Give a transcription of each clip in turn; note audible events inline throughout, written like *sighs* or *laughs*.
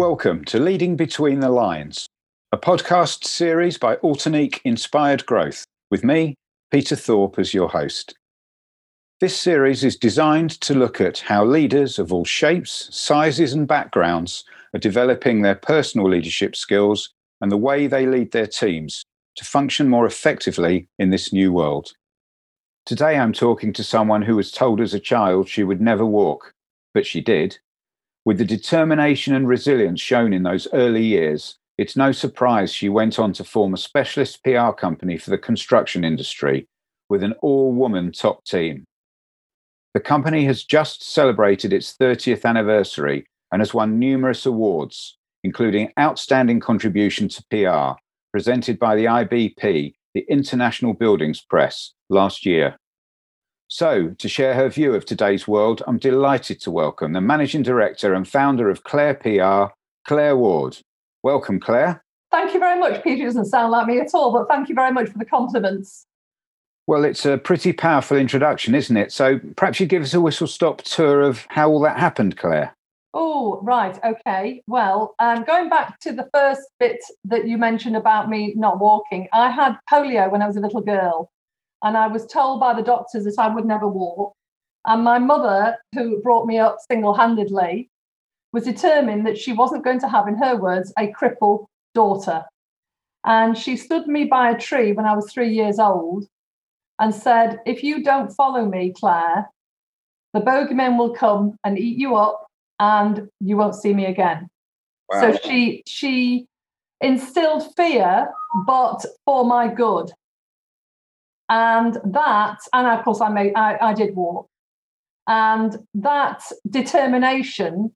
Welcome to Leading Between the Lines, a podcast series by Alternate Inspired Growth, with me, Peter Thorpe, as your host. This series is designed to look at how leaders of all shapes, sizes, and backgrounds are developing their personal leadership skills and the way they lead their teams to function more effectively in this new world. Today, I'm talking to someone who was told as a child she would never walk, but she did. With the determination and resilience shown in those early years, it's no surprise she went on to form a specialist PR company for the construction industry with an all woman top team. The company has just celebrated its 30th anniversary and has won numerous awards, including Outstanding Contribution to PR, presented by the IBP, the International Buildings Press, last year. So, to share her view of today's world, I'm delighted to welcome the Managing Director and founder of Claire PR, Claire Ward. Welcome, Claire. Thank you very much, Peter. Doesn't sound like me at all, but thank you very much for the compliments. Well, it's a pretty powerful introduction, isn't it? So perhaps you give us a whistle stop tour of how all that happened, Claire. Oh, right. Okay. Well, um, going back to the first bit that you mentioned about me not walking, I had polio when I was a little girl and I was told by the doctors that I would never walk. And my mother, who brought me up single handedly, was determined that she wasn't going to have, in her words, a crippled daughter. And she stood me by a tree when I was three years old and said, If you don't follow me, Claire, the bogeyman will come and eat you up and you won't see me again. Wow. So she she instilled fear, but for my good and that and of course i made I, I did walk. And that determination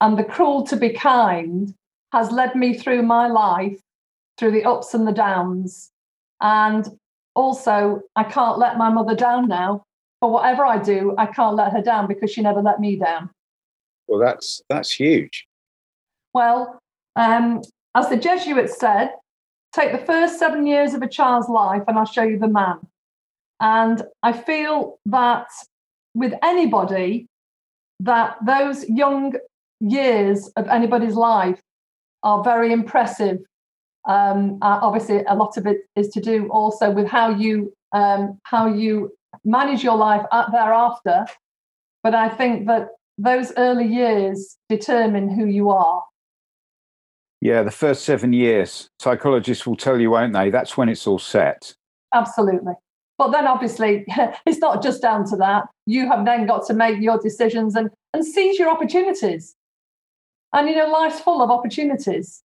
and the cruel to be kind has led me through my life through the ups and the downs. And also i can't let my mother down now. For whatever i do i can't let her down because she never let me down. Well that's that's huge. Well um, as the jesuits said take the first seven years of a child's life and i'll show you the man and I feel that with anybody, that those young years of anybody's life are very impressive. Um, uh, obviously, a lot of it is to do also with how you um, how you manage your life thereafter. But I think that those early years determine who you are. Yeah, the first seven years, psychologists will tell you, won't they? That's when it's all set. Absolutely. But then obviously, *laughs* it's not just down to that. You have then got to make your decisions and, and seize your opportunities. And, you know, life's full of opportunities.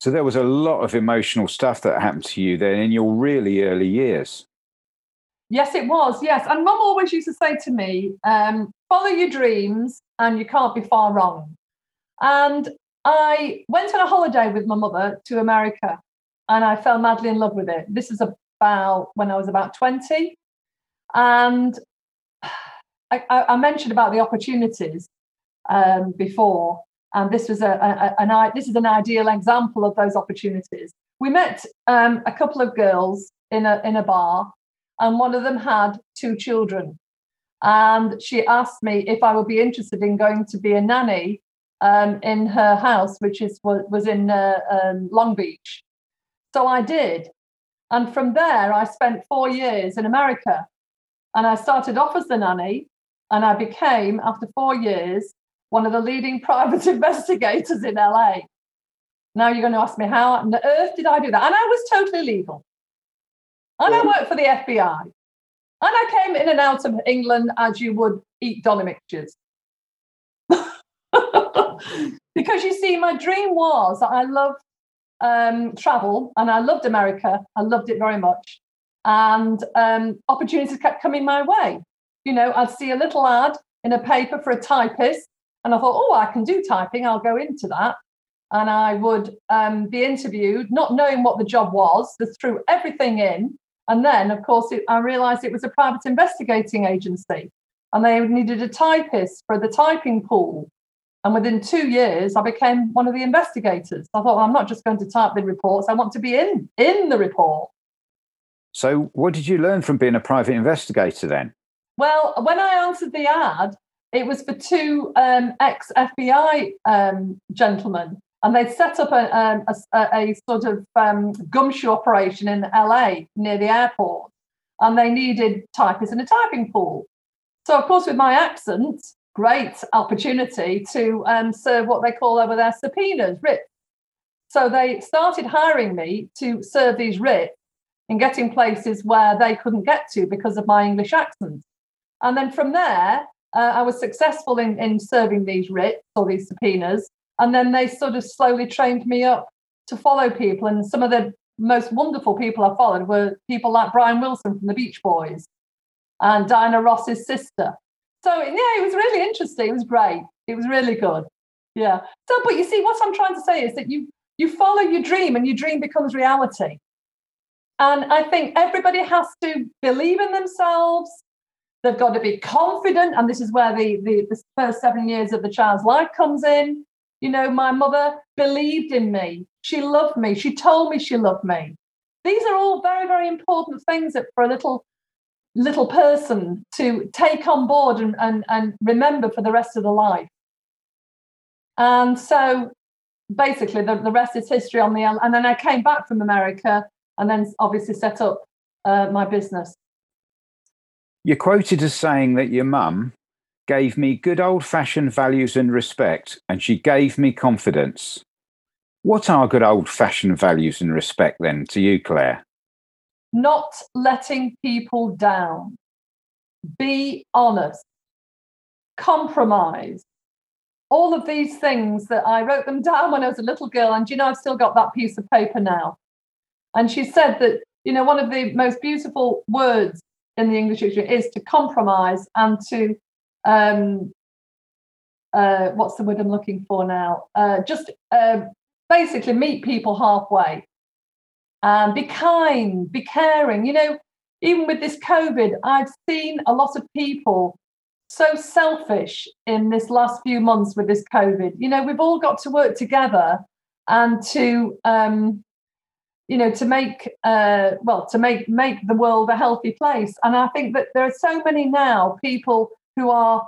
So there was a lot of emotional stuff that happened to you then in your really early years. Yes, it was. Yes. And mum always used to say to me, um, follow your dreams and you can't be far wrong. And I went on a holiday with my mother to America and I fell madly in love with it. This is a, about when I was about 20. And I, I mentioned about the opportunities um, before, and this was a, a, an this is an ideal example of those opportunities. We met um, a couple of girls in a in a bar, and one of them had two children, and she asked me if I would be interested in going to be a nanny um, in her house, which is was in uh, um, Long Beach. So I did, and from there, I spent four years in America. And I started off as the nanny, and I became, after four years, one of the leading *laughs* private investigators in LA. Now you're going to ask me, how on earth did I do that? And I was totally legal. And I worked for the FBI. And I came in and out of England as you would eat dolly mixtures. *laughs* because you see, my dream was that I loved um, travel, and I loved America. I loved it very much, and um, opportunities kept coming my way. You know, I'd see a little ad in a paper for a typist, and I thought, oh, I can do typing. I'll go into that, and I would um, be interviewed, not knowing what the job was. They threw everything in, and then, of course, it, I realised it was a private investigating agency, and they needed a typist for the typing pool. And within two years, I became one of the investigators. I thought, well, I'm not just going to type the reports, I want to be in, in the report. So, what did you learn from being a private investigator then? Well, when I answered the ad, it was for two um, ex FBI um, gentlemen, and they'd set up a, um, a, a, a sort of um, gumshoe operation in LA near the airport, and they needed typists in a typing pool. So, of course, with my accent, great opportunity to um, serve what they call over there subpoenas, writs. So they started hiring me to serve these writs and getting places where they couldn't get to because of my English accent. And then from there, uh, I was successful in, in serving these writs or these subpoenas. And then they sort of slowly trained me up to follow people. And some of the most wonderful people I followed were people like Brian Wilson from the Beach Boys and Diana Ross's sister. So, yeah, it was really interesting. It was great. It was really good. Yeah. So, but you see, what I'm trying to say is that you you follow your dream and your dream becomes reality. And I think everybody has to believe in themselves. They've got to be confident. And this is where the, the, the first seven years of the child's life comes in. You know, my mother believed in me. She loved me. She told me she loved me. These are all very, very important things that for a little little person to take on board and, and, and remember for the rest of the life. And so basically the, the rest is history on the and then I came back from America and then obviously set up uh, my business. You're quoted as saying that your mum gave me good old fashioned values and respect, and she gave me confidence. What are good old fashioned values and respect then to you, Claire? Not letting people down, be honest, compromise. All of these things that I wrote them down when I was a little girl, and you know, I've still got that piece of paper now. And she said that, you know, one of the most beautiful words in the English dictionary is to compromise and to, um, uh, what's the word I'm looking for now? Uh, just uh, basically meet people halfway and be kind, be caring. You know, even with this COVID, I've seen a lot of people so selfish in this last few months with this COVID. You know, we've all got to work together and to um, you know to make uh, well to make make the world a healthy place and i think that there are so many now people who are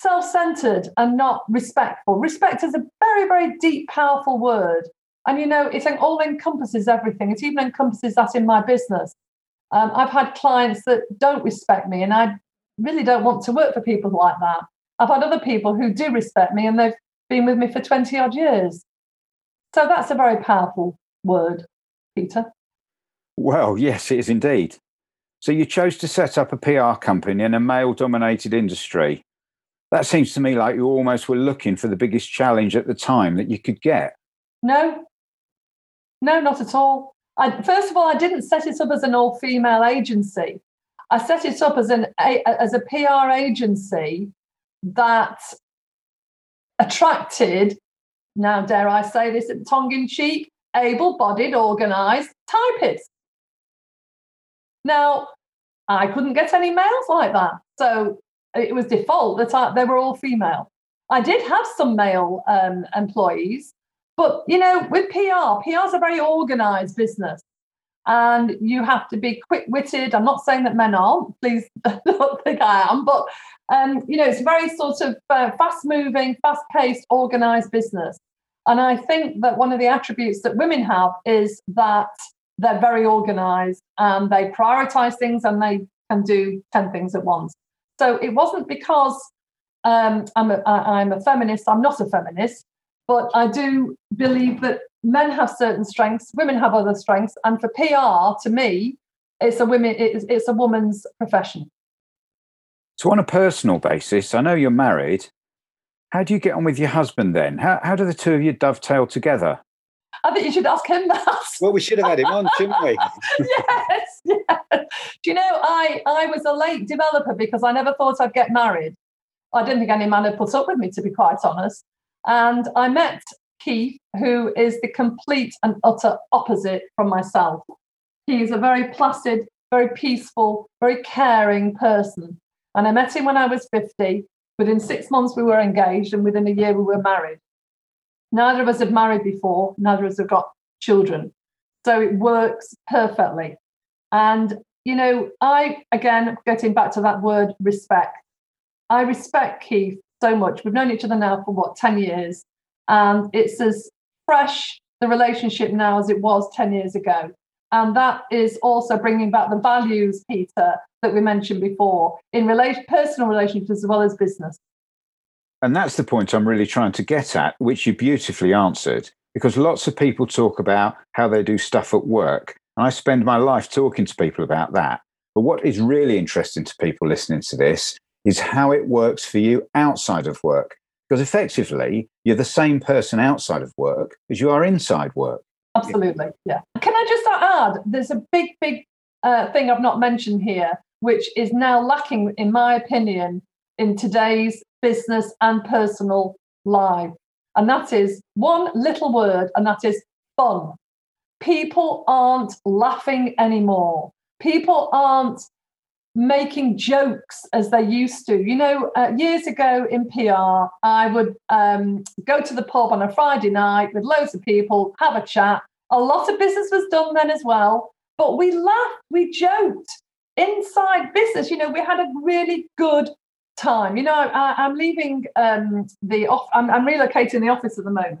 self-centered and not respectful respect is a very very deep powerful word and you know it all encompasses everything it even encompasses that in my business um, i've had clients that don't respect me and i really don't want to work for people like that i've had other people who do respect me and they've been with me for 20 odd years so that's a very powerful word Peter? Well, yes, it is indeed. So you chose to set up a PR company in a male dominated industry. That seems to me like you almost were looking for the biggest challenge at the time that you could get. No, no, not at all. I, first of all, I didn't set it up as an all female agency. I set it up as, an, a, as a PR agency that attracted, now dare I say this tongue in cheek, able bodied, organized typists. Now, I couldn't get any males like that. So it was default that I, they were all female. I did have some male um, employees, but you know, with PR, PR is a very organized business and you have to be quick witted. I'm not saying that men aren't, please *laughs* don't think I am, but um, you know, it's very sort of uh, fast moving, fast paced, organized business. And I think that one of the attributes that women have is that they're very organized and they prioritize things and they can do 10 things at once. So it wasn't because um, I'm, a, I'm a feminist, I'm not a feminist, but I do believe that men have certain strengths, women have other strengths. And for PR, to me, it's a women, it's, it's a woman's profession. So, on a personal basis, I know you're married. How do you get on with your husband then? How, how do the two of you dovetail together? I think you should ask him that. Well, we should have had him on, shouldn't we? *laughs* yes, yes. Do you know, I, I was a late developer because I never thought I'd get married. I didn't think any man had put up with me, to be quite honest. And I met Keith, who is the complete and utter opposite from myself. He's a very placid, very peaceful, very caring person. And I met him when I was 50. Within six months, we were engaged, and within a year, we were married. Neither of us had married before, neither of us have got children. So it works perfectly. And, you know, I, again, getting back to that word respect, I respect Keith so much. We've known each other now for what, 10 years. And it's as fresh, the relationship now, as it was 10 years ago. And that is also bringing back the values, Peter, that we mentioned before in relation, personal relationships as well as business. And that's the point I'm really trying to get at, which you beautifully answered, because lots of people talk about how they do stuff at work. And I spend my life talking to people about that. But what is really interesting to people listening to this is how it works for you outside of work. Because effectively, you're the same person outside of work as you are inside work. Absolutely, yeah. Can I just add, there's a big, big uh, thing I've not mentioned here, which is now lacking, in my opinion, in today's business and personal life. And that is one little word, and that is fun. People aren't laughing anymore. People aren't making jokes as they used to. You know, uh, years ago in PR, I would um, go to the pub on a Friday night with loads of people, have a chat. A lot of business was done then as well, but we laughed, we joked inside business. You know, we had a really good time. You know, I, am leaving um, the off. I'm, I'm relocating the office at the moment.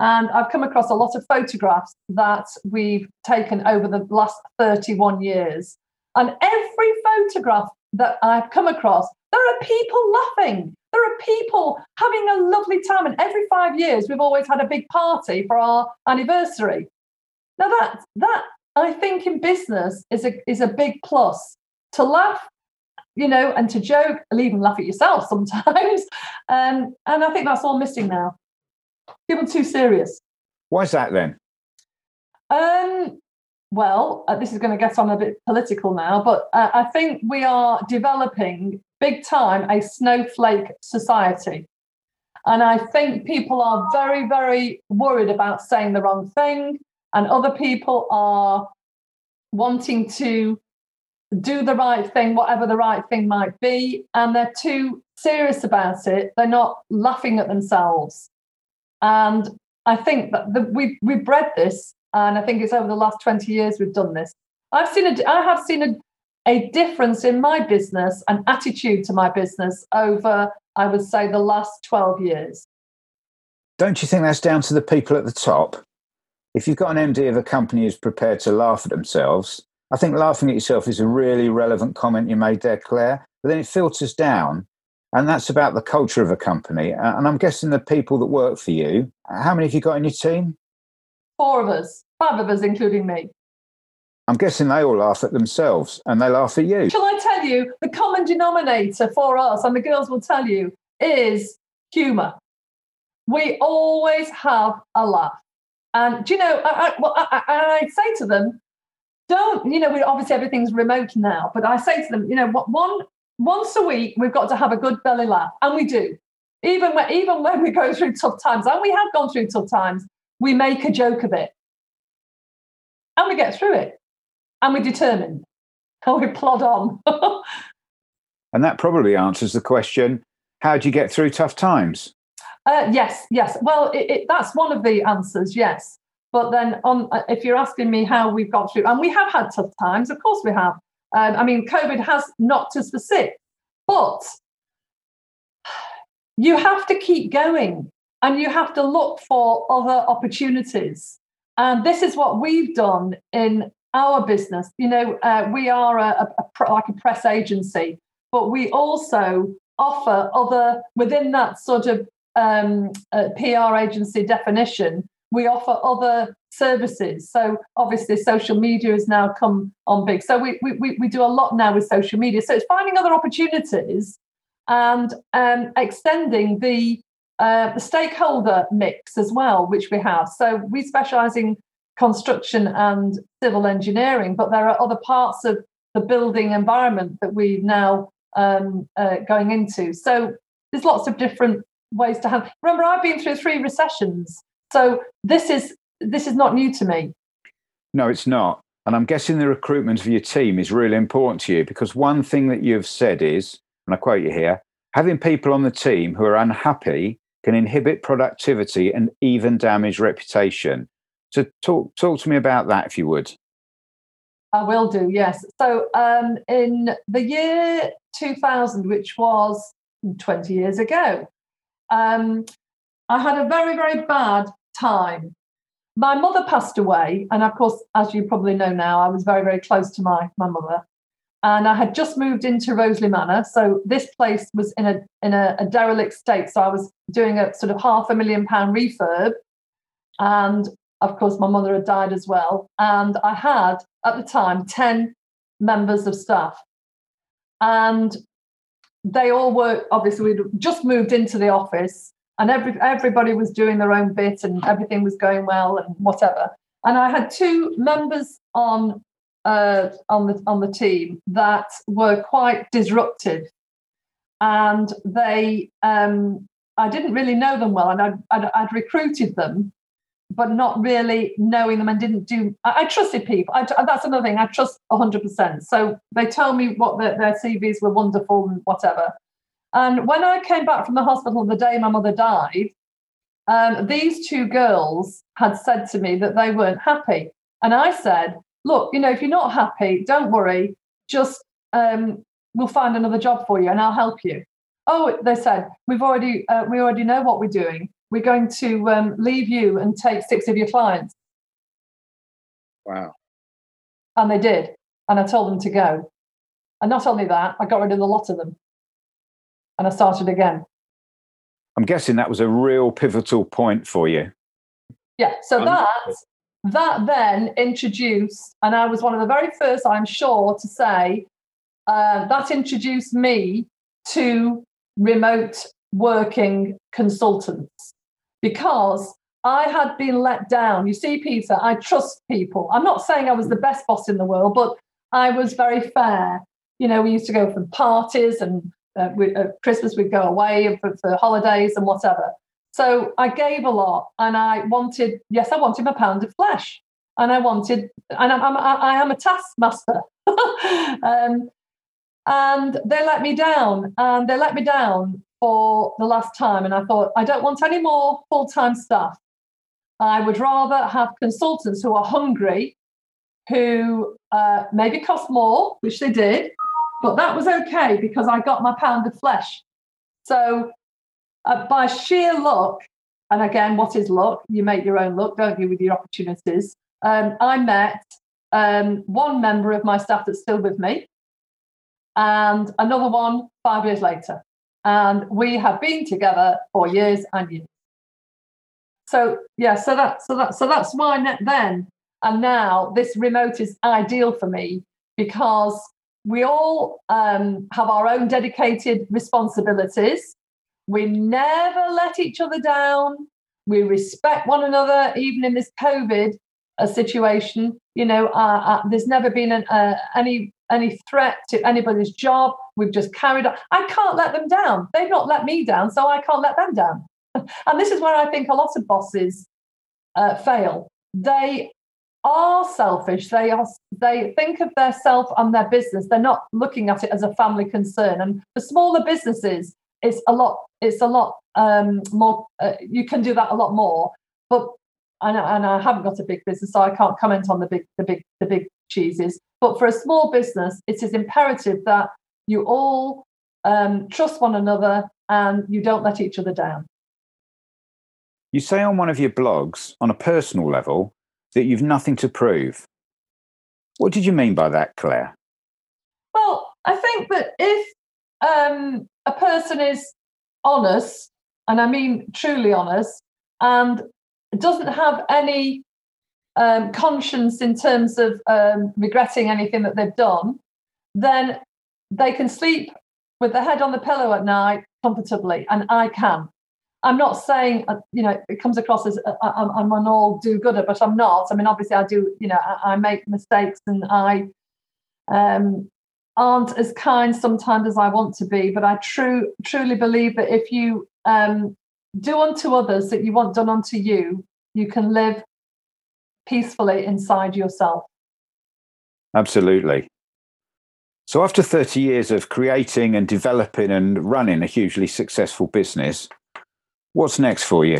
And I've come across a lot of photographs that we've taken over the last 31 years and every photograph that I've come across, there are people laughing. There are people having a lovely time. And every five years, we've always had a big party for our anniversary. Now, that, that I think in business is a, is a big plus to laugh, you know, and to joke, and even laugh at yourself sometimes. *laughs* Um, and I think that's all missing now. People too serious. Why is that then? Um, well, uh, this is going to get on a bit political now, but uh, I think we are developing big time a snowflake society. And I think people are very, very worried about saying the wrong thing, and other people are wanting to do the right thing, whatever the right thing might be, and they're too serious about it. They're not laughing at themselves. And I think that the, we we bred this and I think it's over the last 20 years we've done this. I've seen a, I have seen a, a difference in my business and attitude to my business over, I would say, the last 12 years. Don't you think that's down to the people at the top? If you've got an MD of a company who's prepared to laugh at themselves, I think laughing at yourself is a really relevant comment you made there, Claire. But then it filters down, and that's about the culture of a company. And I'm guessing the people that work for you, how many have you got in your team? Four of us, five of us, including me. I'm guessing they all laugh at themselves and they laugh at you. Shall I tell you, the common denominator for us, and the girls will tell you, is humour. We always have a laugh. And do you know, I, I, well, I, I, I say to them, don't, you know, we obviously everything's remote now, but I say to them, you know, what one once a week we've got to have a good belly laugh, and we do. Even when even when we go through tough times, and we have gone through tough times, we make a joke of it and we get through it and we're determined *laughs* and we plod on. *laughs* and that probably answers the question how do you get through tough times? Uh, yes, yes. Well, it, it, that's one of the answers, yes. But then, on uh, if you're asking me how we've got through, and we have had tough times, of course we have. Um, I mean, COVID has knocked us for six, but *sighs* you have to keep going and you have to look for other opportunities. And this is what we've done in our business. You know, uh, we are a, a, a, like a press agency, but we also offer other within that sort of um, uh, PR agency definition. We offer other services. So obviously, social media has now come on big. So we we we do a lot now with social media. So it's finding other opportunities and um, extending the uh, the stakeholder mix as well, which we have. So we specialise in construction and civil engineering, but there are other parts of the building environment that we're now um, uh, going into. So there's lots of different ways to have. Remember, I've been through three recessions, so this is this is not new to me. No, it's not. And I'm guessing the recruitment of your team is really important to you because one thing that you've said is, and I quote you here, having people on the team who are unhappy can inhibit productivity and even damage reputation. So, talk, talk to me about that, if you would. I will do, yes. So, um, in the year 2000, which was 20 years ago. Um, I had a very, very bad time. My mother passed away, and of course, as you probably know now, I was very, very close to my, my mother. And I had just moved into Roseley Manor, so this place was in a in a, a derelict state. So I was doing a sort of half a million pound refurb, and of course, my mother had died as well. And I had at the time ten members of staff, and they all were obviously we'd just moved into the office and every, everybody was doing their own bit and everything was going well and whatever. And I had two members on uh, on the on the team that were quite disruptive, and they um, I didn't really know them well, and I'd, I'd, I'd, recruited them, but not really knowing them, and didn't do. I, I trusted people. I, that's another thing. I trust hundred percent. So they told me what the, their CVs were wonderful and whatever, and when I came back from the hospital the day my mother died, um, these two girls had said to me that they weren't happy. And I said, look, you know, if you're not happy, don't worry. Just um, we'll find another job for you and I'll help you. Oh, they said, we've already, uh, we already know what we're doing. We're going to um, leave you and take six of your clients. Wow. And they did. And I told them to go. And not only that, I got rid of a lot of them and I started again. I'm guessing that was a real pivotal point for you. Yeah. So that that then introduced, and I was one of the very first, I'm sure, to say uh, that introduced me to remote working consultants because I had been let down. You see, Peter, I trust people. I'm not saying I was the best boss in the world, but I was very fair. You know, we used to go from parties and uh, we, uh, Christmas we'd go away for, for holidays and whatever. So I gave a lot, and I wanted, yes, I wanted my pound of flesh, and I wanted, and I'm, I'm I am a taskmaster, *laughs* um, and they let me down, and they let me down for the last time, and I thought I don't want any more full time staff. I would rather have consultants who are hungry, who uh, maybe cost more, which they did, but that was okay because I got my pound of flesh. So, uh, by sheer luck, and again, what is luck? You make your own luck, don't you, with your opportunities? Um, I met um, one member of my staff that's still with me, and another one five years later. And we have been together for years and years. So yeah, so that so that so that's why then and now this remote is ideal for me because we all um, have our own dedicated responsibilities. We never let each other down. We respect one another, even in this COVID uh, situation. You know, uh, uh, there's never been an, uh, any any threat to anybody's job. We've just carried on. I can't let them down. They've not let me down, so I can't let them down. *laughs* and this is where I think a lot of bosses uh, fail. They are selfish. They are they think of their self and their business. They're not looking at it as a family concern. And for smaller businesses, it's a lot. It's a lot um, more. Uh, you can do that a lot more. But and, and I haven't got a big business, so I can't comment on the big the big the big cheeses. But for a small business, it is imperative that you all um, trust one another and you don't let each other down. You say on one of your blogs, on a personal level, that you've nothing to prove. What did you mean by that, Claire? Well, I think that if um, a person is honest, and I mean truly honest, and doesn't have any um, conscience in terms of um, regretting anything that they've done, then they can sleep with their head on the pillow at night comfortably, and I can. I'm not saying, uh, you know, it comes across as uh, uh, I'm, an all do gooder, but I'm not. I mean, obviously, I do, you know, I make mistakes and I um, aren't as kind sometimes as I want to be. But I true, truly believe that if you um, do unto others that you want done unto you, you can live peacefully inside yourself. Absolutely. So, after 30 years of creating and developing and running a hugely successful business, What's next for you?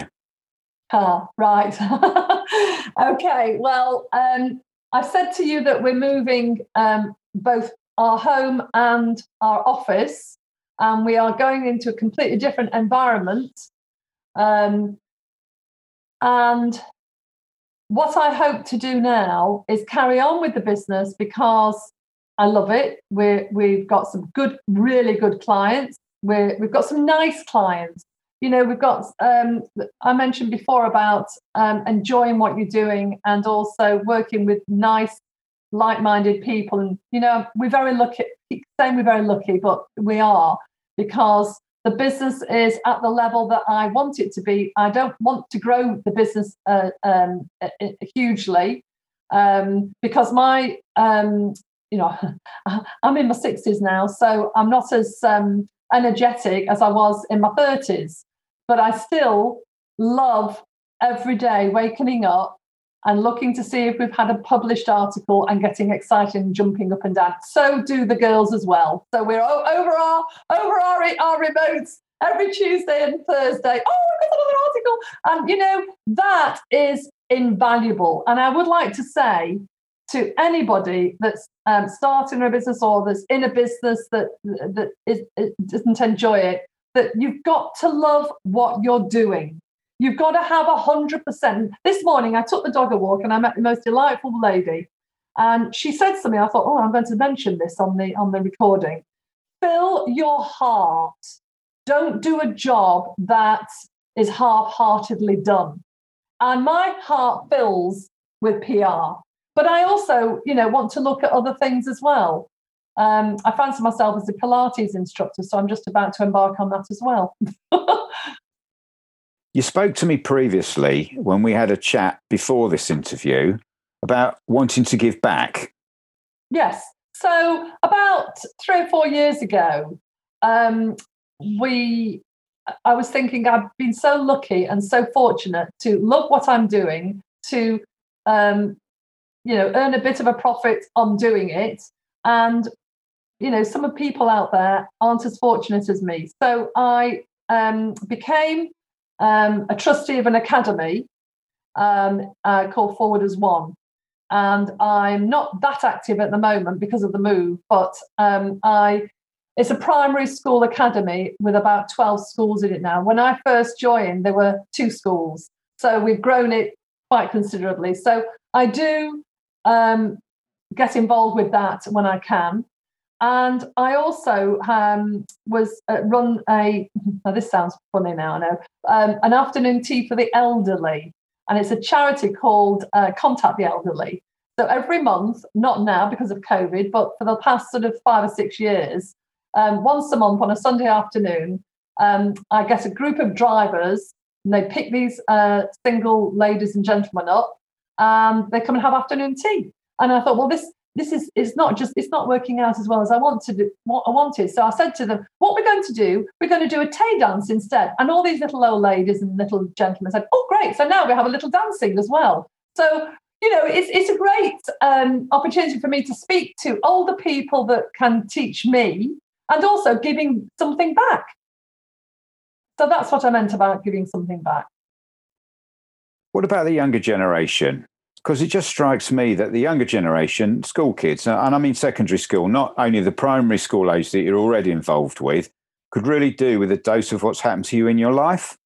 Ah, right. *laughs* okay. Well, um, I've said to you that we're moving um, both our home and our office and we are going into a completely different environment. Um, and what I hope to do now is carry on with the business because I love it. We're, we've got some good, really good clients. We're, we've got some nice clients. You know, we've got, um, I mentioned before about um, enjoying what you're doing and also working with nice, like minded people. And, you know, we're very lucky, saying we're very lucky, but we are because the business is at the level that I want it to be. I don't want to grow the business uh, um, hugely um, because my, um, you know, *laughs* I'm in my 60s now, so I'm not as um, energetic as I was in my 30s, but I still love every day waking up and looking to see if we've had a published article and getting excited and jumping up and down. So do the girls as well. So we're over our over our, our remotes every Tuesday and Thursday. Oh, we've got another article. And you know, that is invaluable. And I would like to say to anybody that's um, starting a business or that's in a business that that is, doesn't enjoy it, that you've got to love what you're doing. You've got to have a hundred percent. This morning, I took the dog a walk and I met the most delightful lady, and she said to me, "I thought, oh, I'm going to mention this on the on the recording. Fill your heart. Don't do a job that is half-heartedly done." And my heart fills with PR, but I also, you know, want to look at other things as well. Um, I fancy myself as a Pilates instructor, so I'm just about to embark on that as well. *laughs* You spoke to me previously when we had a chat before this interview about wanting to give back. Yes. So, about three or four years ago, um, we I was thinking I've been so lucky and so fortunate to love what I'm doing, to um, you know earn a bit of a profit on doing it, and you know some of people out there aren't as fortunate as me. So I um, became um, a trustee of an academy um, uh, called Forward as One. And I'm not that active at the moment because of the move, but um, I it's a primary school academy with about 12 schools in it now. When I first joined, there were two schools. So we've grown it quite considerably. So I do um, get involved with that when I can. And I also um, was uh, run a. Now this sounds funny now. I know um, an afternoon tea for the elderly, and it's a charity called uh, Contact the Elderly. So every month, not now because of COVID, but for the past sort of five or six years, um, once a month on a Sunday afternoon, um, I get a group of drivers, and they pick these uh, single ladies and gentlemen up, and they come and have afternoon tea. And I thought, well, this this is it's not just it's not working out as well as I wanted what I wanted. So I said to them, what we're going to do, we're going to do a tay dance instead. And all these little old ladies and little gentlemen said, oh great. So now we have a little dancing as well. So you know, it's it's a great um, opportunity for me to speak to older people that can teach me and also giving something back. So that's what I meant about giving something back. What about the younger generation? Because it just strikes me that the younger generation, school kids, and I mean secondary school, not only the primary school age that you're already involved with, could really do with a dose of what's happened to you in your life.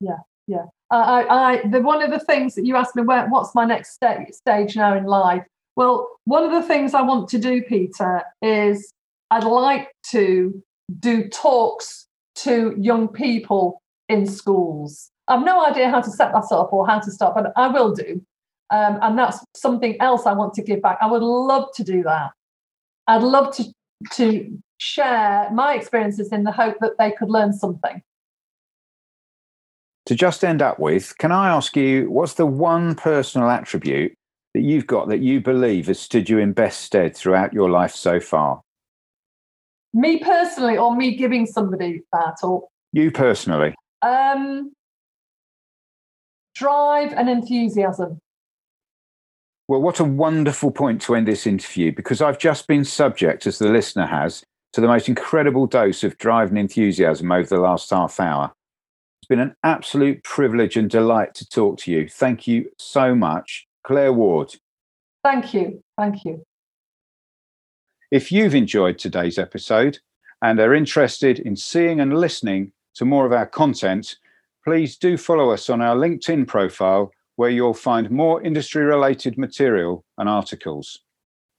Yeah, yeah. I, I, the one of the things that you asked me, where, what's my next st- stage now in life? Well, one of the things I want to do, Peter, is I'd like to do talks to young people in schools. I've no idea how to set that up or how to start, but I will do. Um, and that's something else I want to give back. I would love to do that. I'd love to to share my experiences in the hope that they could learn something. To just end up with, can I ask you, what's the one personal attribute that you've got that you believe has stood you in best stead throughout your life so far? Me personally, or me giving somebody that, or you personally? Um, drive and enthusiasm. Well, what a wonderful point to end this interview because I've just been subject, as the listener has, to the most incredible dose of drive and enthusiasm over the last half hour. It's been an absolute privilege and delight to talk to you. Thank you so much, Claire Ward. Thank you. Thank you. If you've enjoyed today's episode and are interested in seeing and listening to more of our content, please do follow us on our LinkedIn profile where you'll find more industry related material and articles.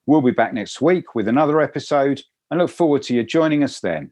We'll be back next week with another episode and look forward to you joining us then.